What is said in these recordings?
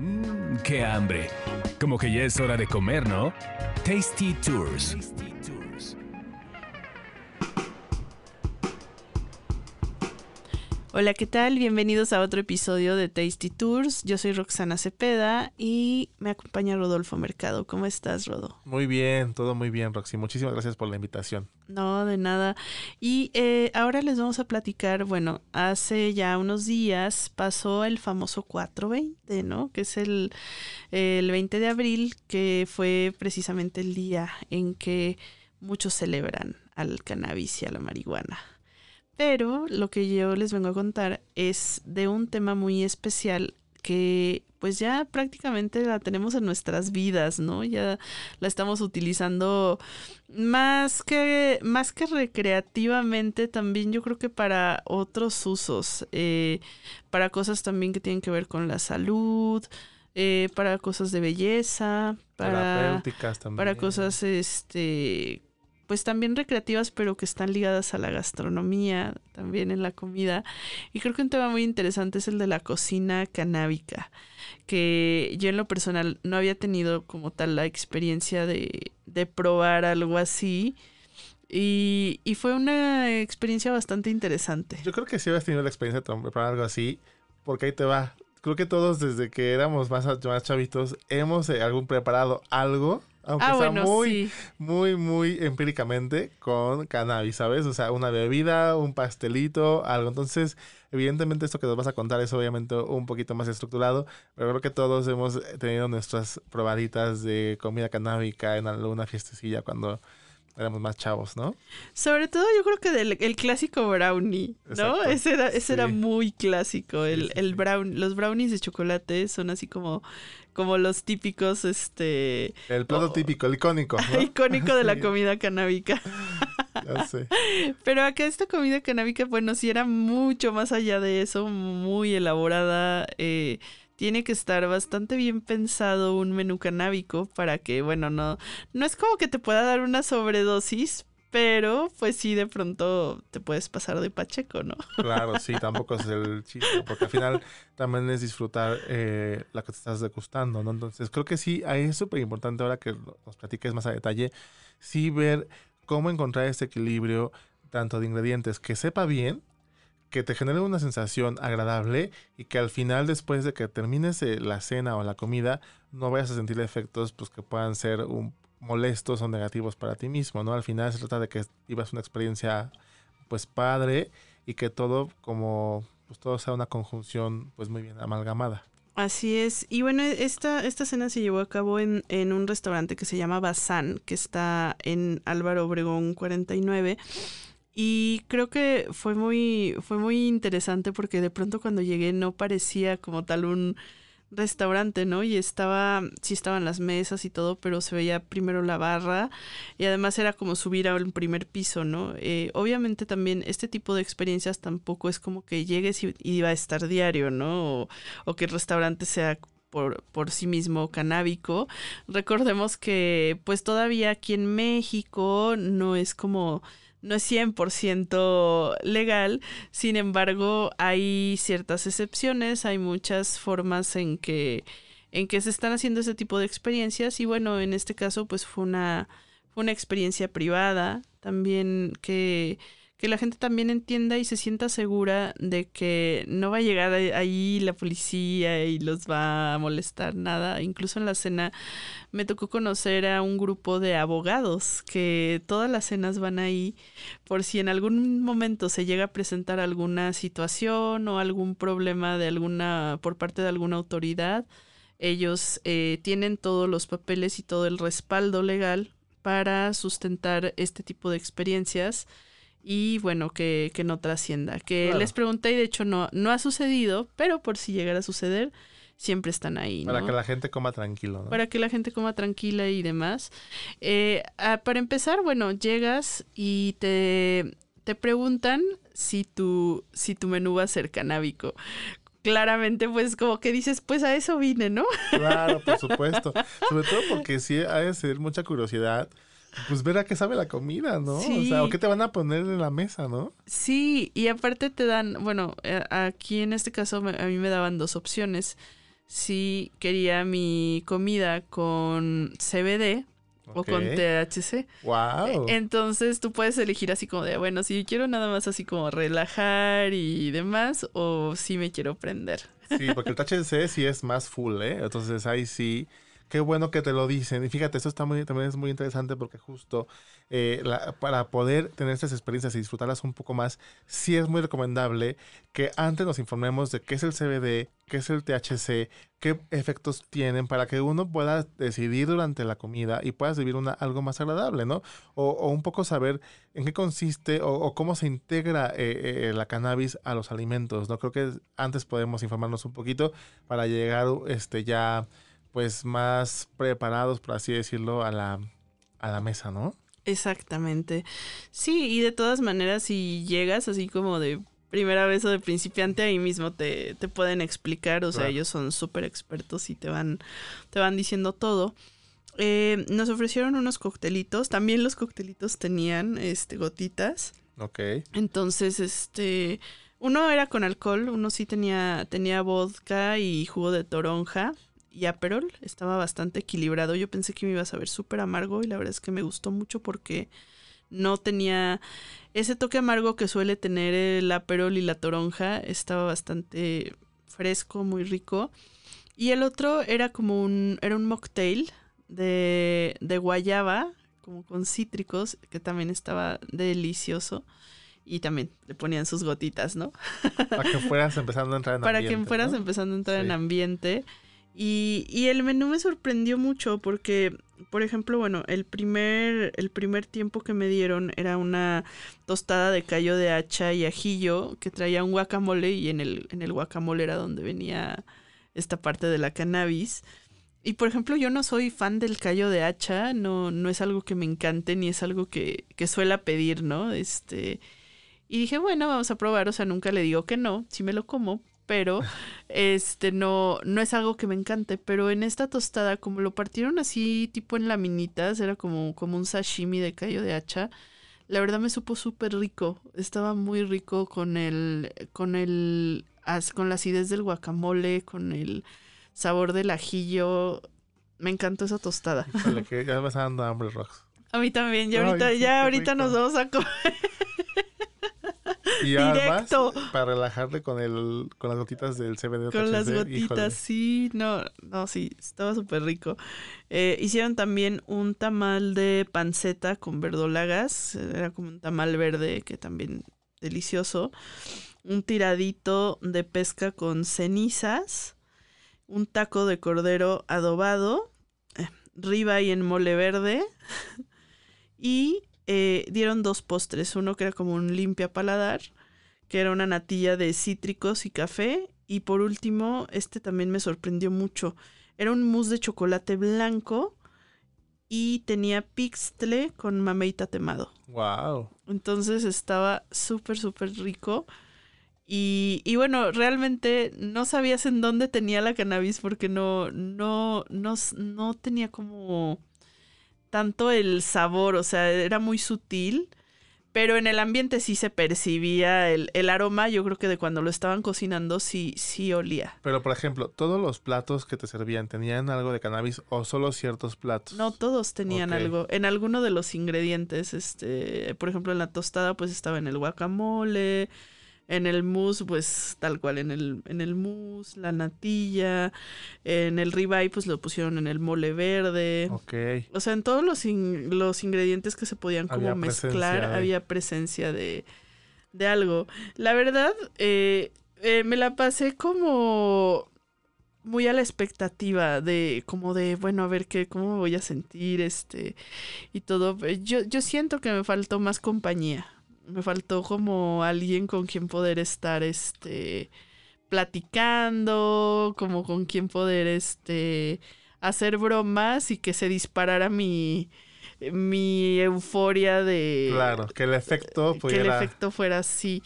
Mmm, qué hambre. Como que ya es hora de comer, ¿no? Tasty Tours. Hola, ¿qué tal? Bienvenidos a otro episodio de Tasty Tours. Yo soy Roxana Cepeda y me acompaña Rodolfo Mercado. ¿Cómo estás, Rodo? Muy bien, todo muy bien, Roxy. Muchísimas gracias por la invitación. No, de nada. Y eh, ahora les vamos a platicar, bueno, hace ya unos días pasó el famoso 420, ¿no? Que es el, el 20 de abril, que fue precisamente el día en que muchos celebran al cannabis y a la marihuana. Pero lo que yo les vengo a contar es de un tema muy especial que pues ya prácticamente la tenemos en nuestras vidas, ¿no? Ya la estamos utilizando más que, más que recreativamente, también yo creo que para otros usos, eh, para cosas también que tienen que ver con la salud, eh, para cosas de belleza, para, también. para cosas este pues también recreativas, pero que están ligadas a la gastronomía, también en la comida. Y creo que un tema muy interesante es el de la cocina canábica, que yo en lo personal no había tenido como tal la experiencia de, de probar algo así. Y, y, fue una experiencia bastante interesante. Yo creo que sí habías tenido la experiencia de probar algo así, porque ahí te va. Creo que todos desde que éramos más, chavitos hemos eh, algún preparado algo aunque Ah, sea bueno, muy, sí. muy, muy empíricamente con cannabis, ¿sabes? O sea, una bebida, un pastelito, algo. Entonces, evidentemente esto que nos vas a contar es obviamente un poquito más estructurado, pero creo que todos hemos tenido nuestras probaditas de comida canábica en alguna fiestecilla cuando éramos más chavos, ¿no? Sobre todo yo creo que del el clásico brownie, ¿no? Exacto. Ese era, ese Sí. era muy clásico. El, Sí, sí, el brown, los brownies de chocolate son así como, como los típicos, este, El plato Oh. típico, el icónico, ¿no? icónico de la comida canábica. Ya sé. Pero acá esta comida canábica, bueno, sí era mucho más allá de eso, muy elaborada. eh, tiene que estar bastante bien pensado un menú canábico para que, bueno, no, no es como que te pueda dar una sobredosis, pero pues sí de pronto te puedes pasar de pacheco, ¿no? Claro, sí, tampoco es el chiste, porque al final también es disfrutar eh, la que te estás degustando, ¿no? Entonces, creo que sí, ahí es súper importante ahora que nos platiques más a detalle, sí ver cómo encontrar ese equilibrio tanto de ingredientes que sepa bien, que te genere una sensación agradable y que al final, después de que termines eh, la cena o la comida, no vayas a sentir efectos pues, que puedan ser un- molestos o negativos para ti mismo, ¿no? Al final se trata de que vivas una experiencia pues padre y que todo como pues todo sea una conjunción pues muy bien amalgamada. Así es. Y bueno, esta, esta cena se llevó a cabo en, en un restaurante que se llama Bazán, que está en Álvaro Obregón 49. Y creo que fue muy, fue muy interesante porque de pronto cuando llegué no parecía como tal un restaurante, ¿no? Y estaba, sí estaban las mesas y todo, pero se veía primero la barra y además era como subir a un primer piso, ¿no? Eh, obviamente también este tipo de experiencias tampoco es como que llegues y, y va a estar diario, ¿no? O, o que el restaurante sea por, por sí mismo canábico. Recordemos que pues todavía aquí en México no es como no es 100% legal, sin embargo hay ciertas excepciones, hay muchas formas en que en que se están haciendo ese tipo de experiencias y bueno, en este caso pues fue una fue una experiencia privada, también que que la gente también entienda y se sienta segura de que no va a llegar ahí la policía y los va a molestar nada. Incluso en la cena me tocó conocer a un grupo de abogados que todas las cenas van ahí por si en algún momento se llega a presentar alguna situación o algún problema de alguna por parte de alguna autoridad. Ellos eh, tienen todos los papeles y todo el respaldo legal para sustentar este tipo de experiencias y bueno, que, que no trascienda. Que Claro. les pregunté y de hecho no, no ha sucedido, pero por si llegara a suceder, siempre están ahí. Para que la gente coma tranquilo, ¿no? para que la gente coma tranquila y demás. Eh, para empezar, bueno, llegas y te, te preguntan si tu, si tu menú va a ser canábico. Claramente, pues como que dices, pues a eso vine, ¿no? Claro, por supuesto. Sobre todo porque sí ha de ser mucha curiosidad. Pues ver a qué sabe la comida, ¿no? Sí. O sea, o qué te van a poner en la mesa, ¿no? Sí, y aparte te dan, bueno, eh, aquí en este caso a mí me daban dos opciones. si quería mi comida con CBD o con. THC. Wow. Entonces tú puedes elegir así como de, bueno, si quiero nada más así como relajar y demás, o si me quiero prender. Sí, porque el THC sí es más full, ¿eh? Entonces ahí sí. Qué bueno que te lo dicen. Y fíjate, eso está muy, también es muy interesante porque justo eh, para poder tener estas experiencias y disfrutarlas un poco más, sí es muy recomendable que antes nos informemos de qué es el CBD, qué es el THC, qué efectos tienen para que uno pueda decidir durante la comida y puedas vivir una, algo más agradable, ¿no? O, un poco saber en qué consiste o, o cómo se integra eh, eh, la cannabis a los alimentos, ¿no? Creo que antes podemos informarnos un poquito para llegar este ya pues más preparados, por así decirlo, a la, a la mesa, ¿no? Exactamente. Sí, y de todas maneras, si llegas así como de primera vez o de principiante, ahí mismo te, te pueden explicar, o sea, Claro. ellos son súper expertos y te van, te van diciendo todo. Eh, nos ofrecieron unos coctelitos, también los coctelitos tenían este gotitas. Ok. Entonces, este, uno era con alcohol, uno sí tenía, tenía vodka y jugo de toronja y aperol. Estaba bastante equilibrado. Yo pensé que me iba a saber súper amargo y la verdad es que me gustó mucho porque no tenía ese toque amargo que suele tener el aperol y la toronja. Estaba bastante fresco, muy rico. Y el otro era como un, era un mocktail de, de guayaba, como con cítricos, que también estaba delicioso. Y también le ponían sus gotitas, ¿no? Para que fueras empezando a entrar en Para ambiente, que fueras ¿no? empezando a entrar Sí. en ambiente. Y, y el menú me sorprendió mucho porque, por ejemplo, bueno, el primer, el primer tiempo que me dieron era una tostada de callo de hacha y ajillo que traía un guacamole y en el, en el guacamole era donde venía esta parte de la cannabis. Y por ejemplo, yo no soy fan del callo de hacha, no, no es algo que me encante ni es algo que, que suela pedir, ¿no? Este. Y dije, bueno, vamos a probar. O sea, nunca le digo que no, sí me lo como, pero este no, no es algo que me encante. Pero en esta tostada, como lo partieron así, tipo en laminitas, era como, como un sashimi de callo de hacha. La verdad me supo súper rico. Estaba muy rico con el, con el, con la acidez del guacamole, con el sabor del ajillo. Me encantó esa tostada. Híjole, que ya me está dando hambre, Rox. A mí también. Ya Ay, ahorita, sí, ya ahorita nos vamos a comer. Y además, Directo. para relajarle con el con las gotitas del CBD Con las gotitas, híjole. sí, no, no, sí, estaba súper rico. Eh, hicieron también un tamal de panceta con verdolagas, era como un tamal verde que también delicioso. Un tiradito de pesca con cenizas, un taco de cordero adobado, eh, ribeye en mole verde y eh, dieron dos postres, uno que era como un limpia paladar que era una natilla de cítricos y café. Y por último, este también me sorprendió mucho. Era un mousse de chocolate blanco y tenía pixtle con mamey tatemado. Wow. Entonces estaba súper, súper rico. Y, y bueno, realmente no sabías en dónde tenía la cannabis porque no, no, no, no tenía como tanto el sabor, o sea, era muy sutil. Pero en el ambiente sí se percibía el, el aroma, yo creo que de cuando lo estaban cocinando sí, sí olía. Pero, por ejemplo, ¿todos los platos que te servían tenían algo de cannabis o solo ciertos platos? No todos tenían algo. En alguno de los ingredientes, este, por ejemplo, en la tostada, pues estaba en el guacamole, en el mousse, pues tal cual, en el, en el mousse, la natilla, en el ribeye, pues lo pusieron en el mole verde. Ok. O sea, en todos los, in- los ingredientes que se podían como mezclar, de- había presencia de, de algo. La verdad, eh, eh, me la pasé como muy a la expectativa de como de bueno a ver qué cómo me voy a sentir este y todo yo yo siento que me faltó más compañía me faltó como alguien con quien poder estar este platicando como con quien poder este hacer bromas y que se disparara mi mi euforia de Claro, que el efecto que el efecto fuera así.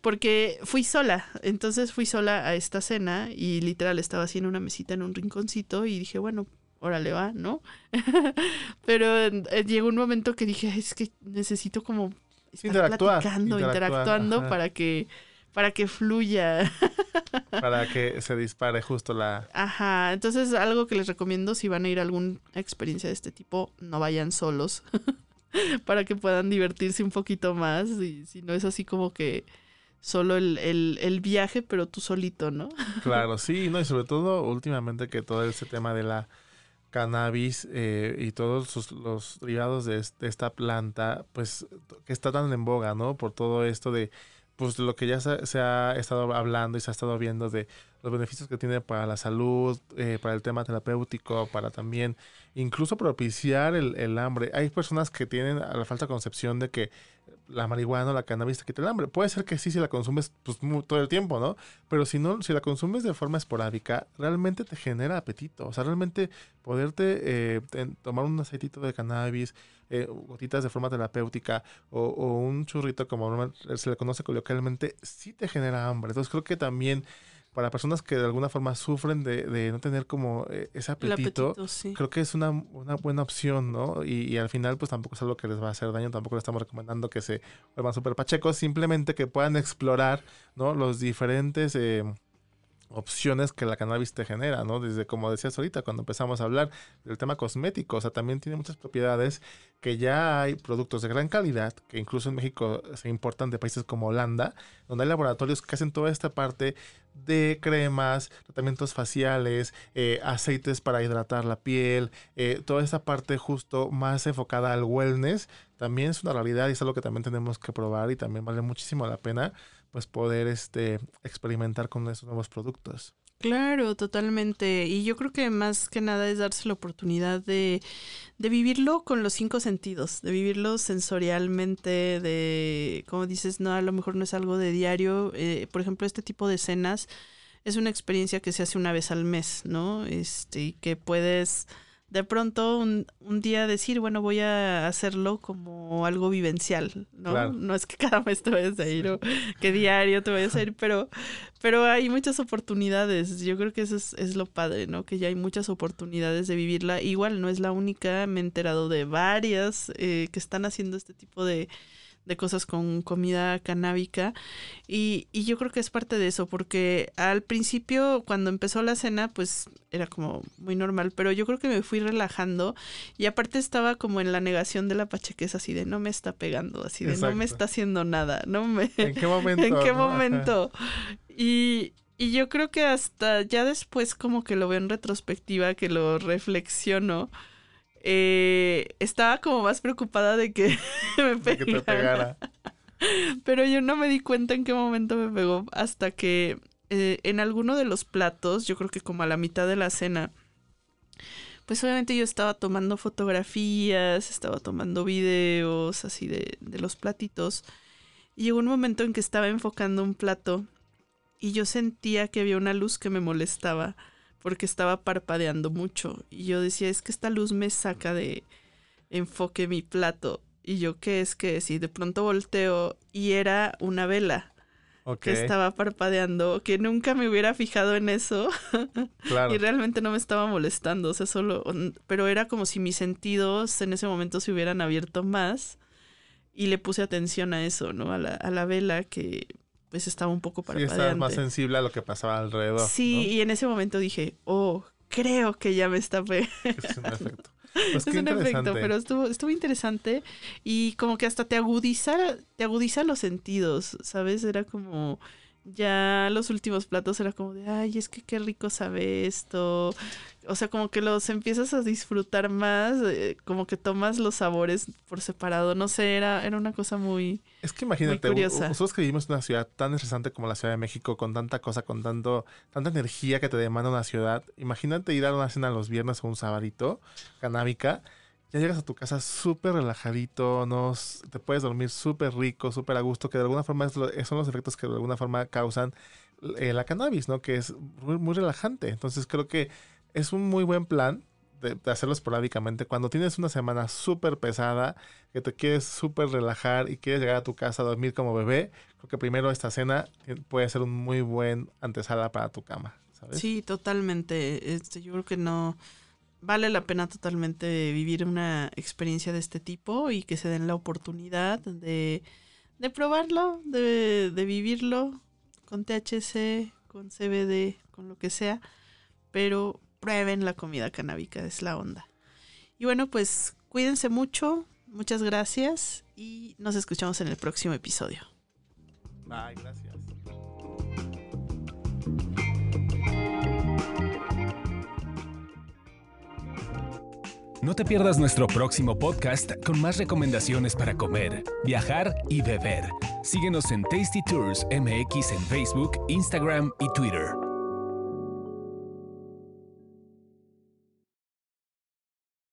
Porque fui sola, entonces fui sola a esta cena y literal estaba así en una mesita en un rinconcito y dije, bueno, órale va, ¿no? Pero eh, llegó un momento que dije, es que necesito como estar Interactuar, platicando, interactuando ajá. para que para que fluya. para que se dispare justo la... Ajá, entonces algo que les recomiendo si van a ir a alguna experiencia de este tipo, no vayan solos para que puedan divertirse un poquito más y si no es así como que solo el, el, el, viaje, pero tú solito, ¿no? Claro, sí, no, y sobre todo últimamente que todo ese tema de la cannabis eh, y todos los derivados de, de, esta planta, pues que está tan en boga, ¿no? Por todo esto de pues lo que ya se, ha estado hablando y se ha estado viendo de los beneficios que tiene para la salud, eh, para el tema terapéutico, para también incluso propiciar el, hambre. Hay personas que tienen la falsa concepción de que la marihuana o la cannabis te quita el hambre. Puede ser que sí si la consumes pues, todo el tiempo, ¿no? Pero si no, si la consumes de forma esporádica, realmente te genera apetito. O sea, realmente poderte eh, tomar un aceitito de cannabis, eh, gotitas de forma terapéutica o, un churrito como se le conoce coloquialmente, sí te genera hambre. Entonces creo que también para personas que de alguna forma sufren de, no tener como eh, ese apetito, creo que es una, buena opción, ¿no? Y, al final pues tampoco es algo que les va a hacer daño, tampoco les estamos recomendando que se vuelvan súper pachecos, simplemente que puedan explorar, ¿no? Los diferentes... Eh, opciones que la cannabis te genera, ¿no? Desde como decías ahorita, cuando empezamos a hablar del tema cosmético, o sea, también tiene muchas propiedades que ya hay productos de gran calidad, que incluso en México se importan de países como Holanda, donde hay laboratorios que hacen toda esta parte de cremas, tratamientos faciales, eh, aceites para hidratar la piel, eh, toda esta parte justo más enfocada al wellness, también es una realidad y es algo que también tenemos que probar y también vale muchísimo la pena pues poder este experimentar con esos nuevos productos. Claro, totalmente. Y yo creo que más que nada es darse la oportunidad de, de vivirlo con los cinco sentidos, de vivirlo sensorialmente, de, como dices, no, a lo mejor no es algo de diario. Eh, por ejemplo, este tipo de escenas es una experiencia que se hace una vez al mes, ¿no? Este, y que puedes de pronto un, un, día decir, bueno, voy a hacerlo como algo vivencial, ¿no? No es que cada mes te vayas a ir o que diario te vayas a ir, pero, pero hay muchas oportunidades. Yo creo que eso es, es lo padre, ¿no? Que ya hay muchas oportunidades de vivirla. Igual no es la única, me he enterado de varias eh, que están haciendo este tipo de de cosas con comida canábica. Y, y, yo creo que es parte de eso porque al principio cuando empezó la cena pues era como muy normal pero yo creo que me fui relajando y aparte estaba como en la negación de la pachequez así de no me está pegando así de no me está haciendo nada no me en qué momento en qué momento y y yo creo que hasta ya después como que lo veo en retrospectiva que lo reflexiono eh, estaba como más preocupada de que me pegara. Pero yo no me di cuenta en qué momento me pegó hasta que eh, en alguno de los platos, yo creo que como a la mitad de la cena, pues obviamente yo estaba tomando fotografías, estaba tomando videos así de, de los platitos. Y llegó un momento en que estaba enfocando un plato y yo sentía que había una luz que me molestaba porque estaba parpadeando mucho. Y yo decía, es que esta luz me saca de enfoque mi plato. Y yo, ¿qué es que si de pronto volteo y era una vela que estaba parpadeando, que nunca me hubiera fijado en eso. y realmente no me estaba molestando, o sea, solo, pero era como si mis sentidos en ese momento se hubieran abierto más y le puse atención a eso, ¿no? A la, a la vela que pues estaba un poco parpadeante. Sí, más sensible a lo que pasaba alrededor. Sí, y en ese momento dije, oh, creo que ya me está pegando. Es un efecto. Pues es un efecto, pero estuvo, estuvo interesante y como que hasta te agudiza, te agudiza los sentidos, ¿sabes? Era como ya los últimos platos era como de, ay, es que qué rico sabe esto. O sea, como que los empiezas a disfrutar más, eh, como que tomas los sabores por separado. No sé, era, era una cosa muy. Es que imagínate, nosotros que vivimos en una ciudad tan interesante como la Ciudad de México, con tanta cosa, con tanto, tanta energía que te demanda una ciudad. Imagínate ir a una cena los viernes o un sabadito, canábica ya llegas a tu casa súper relajadito, ¿no? te puedes dormir súper rico, súper a gusto, que de alguna forma son los efectos que de alguna forma causan eh, la cannabis, ¿no? Que es muy, relajante. Entonces creo que es un muy buen plan de, hacerlo esporádicamente. Cuando tienes una semana súper pesada, que te quieres súper relajar y quieres llegar a tu casa a dormir como bebé, creo que primero esta cena puede ser un muy buen antesala para tu cama, ¿sabes? Sí, totalmente. Este, yo creo que no vale la pena totalmente vivir una experiencia de este tipo y que se den la oportunidad de, de probarlo, de, de vivirlo con THC, con CBD, con lo que sea, pero prueben la comida canábica, es la onda. Y bueno, pues cuídense mucho, muchas gracias y nos escuchamos en el próximo episodio. Bye, gracias. No te pierdas nuestro próximo podcast con más recomendaciones para comer, viajar y beber. Síguenos en Tasty Tours MX en Facebook, Instagram y Twitter.